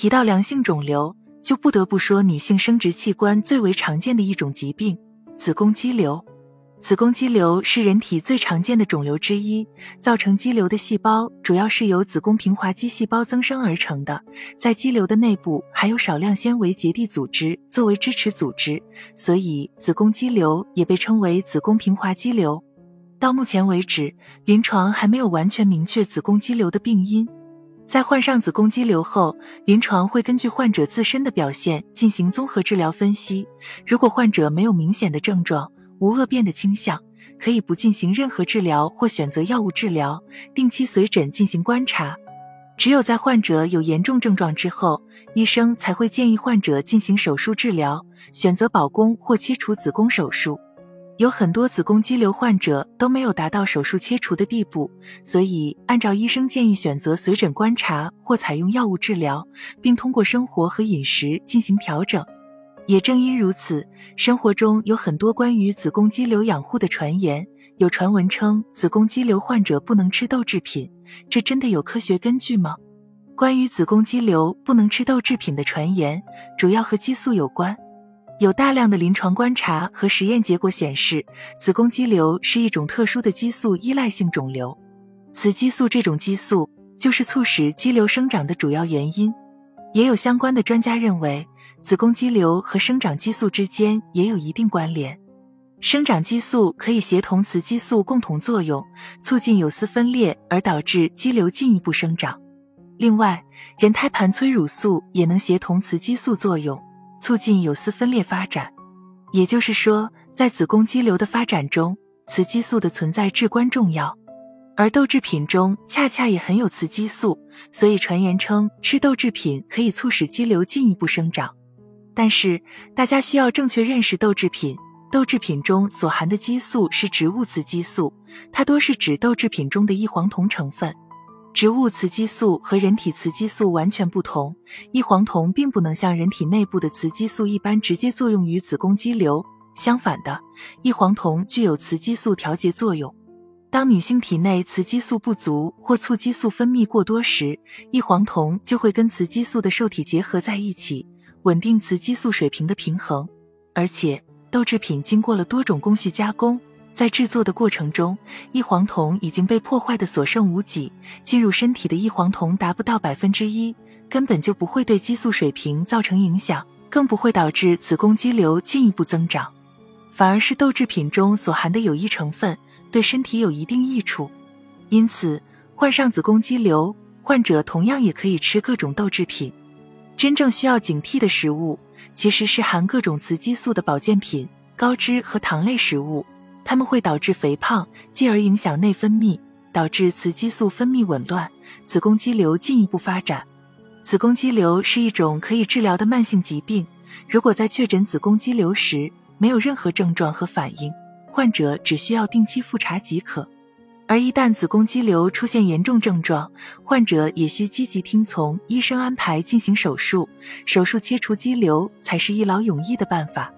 提到良性肿瘤，就不得不说女性生殖器官最为常见的一种疾病——子宫肌瘤。子宫肌瘤是人体最常见的肿瘤之一，造成肌瘤的细胞主要是由子宫平滑肌细胞增生而成的。在肌瘤的内部还有少量纤维结缔组织作为支持组织，所以子宫肌瘤也被称为子宫平滑肌瘤。到目前为止，临床还没有完全明确子宫肌瘤的病因。在患上子宫肌瘤后，临床会根据患者自身的表现进行综合治疗分析。如果患者没有明显的症状，无恶变的倾向，可以不进行任何治疗或选择药物治疗，定期随诊进行观察。只有在患者有严重症状之后，医生才会建议患者进行手术治疗，选择保宫或切除子宫手术。有很多子宫肌瘤患者都没有达到手术切除的地步，所以按照医生建议选择随诊观察或采用药物治疗，并通过生活和饮食进行调整。也正因如此，生活中有很多关于子宫肌瘤养护的传言。有传闻称子宫肌瘤患者不能吃豆制品，这真的有科学根据吗？关于子宫肌瘤不能吃豆制品的传言，主要和激素有关。有大量的临床观察和实验结果显示，子宫肌瘤是一种特殊的激素依赖性肿瘤。雌激素这种激素就是促使肌瘤生长的主要原因。也有相关的专家认为。子宫肌瘤和生长激素之间也有一定关联，生长激素可以协同雌激素共同作用，促进有丝分裂，而导致肌瘤进一步生长。另外，人胎盘催乳素也能协同雌激素作用，促进有丝分裂发展。也就是说，在子宫肌瘤的发展中，雌激素的存在至关重要。而豆制品中恰恰也含有雌激素，所以传言称吃豆制品可以促使肌瘤进一步生长。但是大家需要正确认识豆制品。豆制品中所含的激素是植物雌激素，它多是指豆制品中的异黄酮成分。植物雌激素和人体雌激素完全不同，异黄酮并不能像人体内部的雌激素一般直接作用于子宫肌瘤。相反的，异黄酮具有雌激素调节作用。当女性体内雌激素不足或促激素分泌过多时，异黄酮就会跟雌激素的受体结合在一起。稳定雌激素水平的平衡，而且豆制品经过了多种工序加工，在制作的过程中，异黄酮已经被破坏的所剩无几。进入身体的异黄酮达不到百分之一，根本就不会对激素水平造成影响，更不会导致子宫肌瘤进一步增长。反而是豆制品中所含的有益成分对身体有一定益处。因此，患上子宫肌瘤患者同样也可以吃各种豆制品。真正需要警惕的食物，其实是含各种雌激素的保健品、高脂和糖类食物，它们会导致肥胖，进而影响内分泌，导致雌激素分泌紊乱，子宫肌瘤进一步发展。子宫肌瘤是一种可以治疗的慢性疾病，如果在确诊子宫肌瘤时没有任何症状和反应，患者只需要定期复查即可。而一旦子宫肌瘤出现严重症状，患者也需积极听从医生安排进行手术。手术切除肌瘤才是一劳永逸的办法。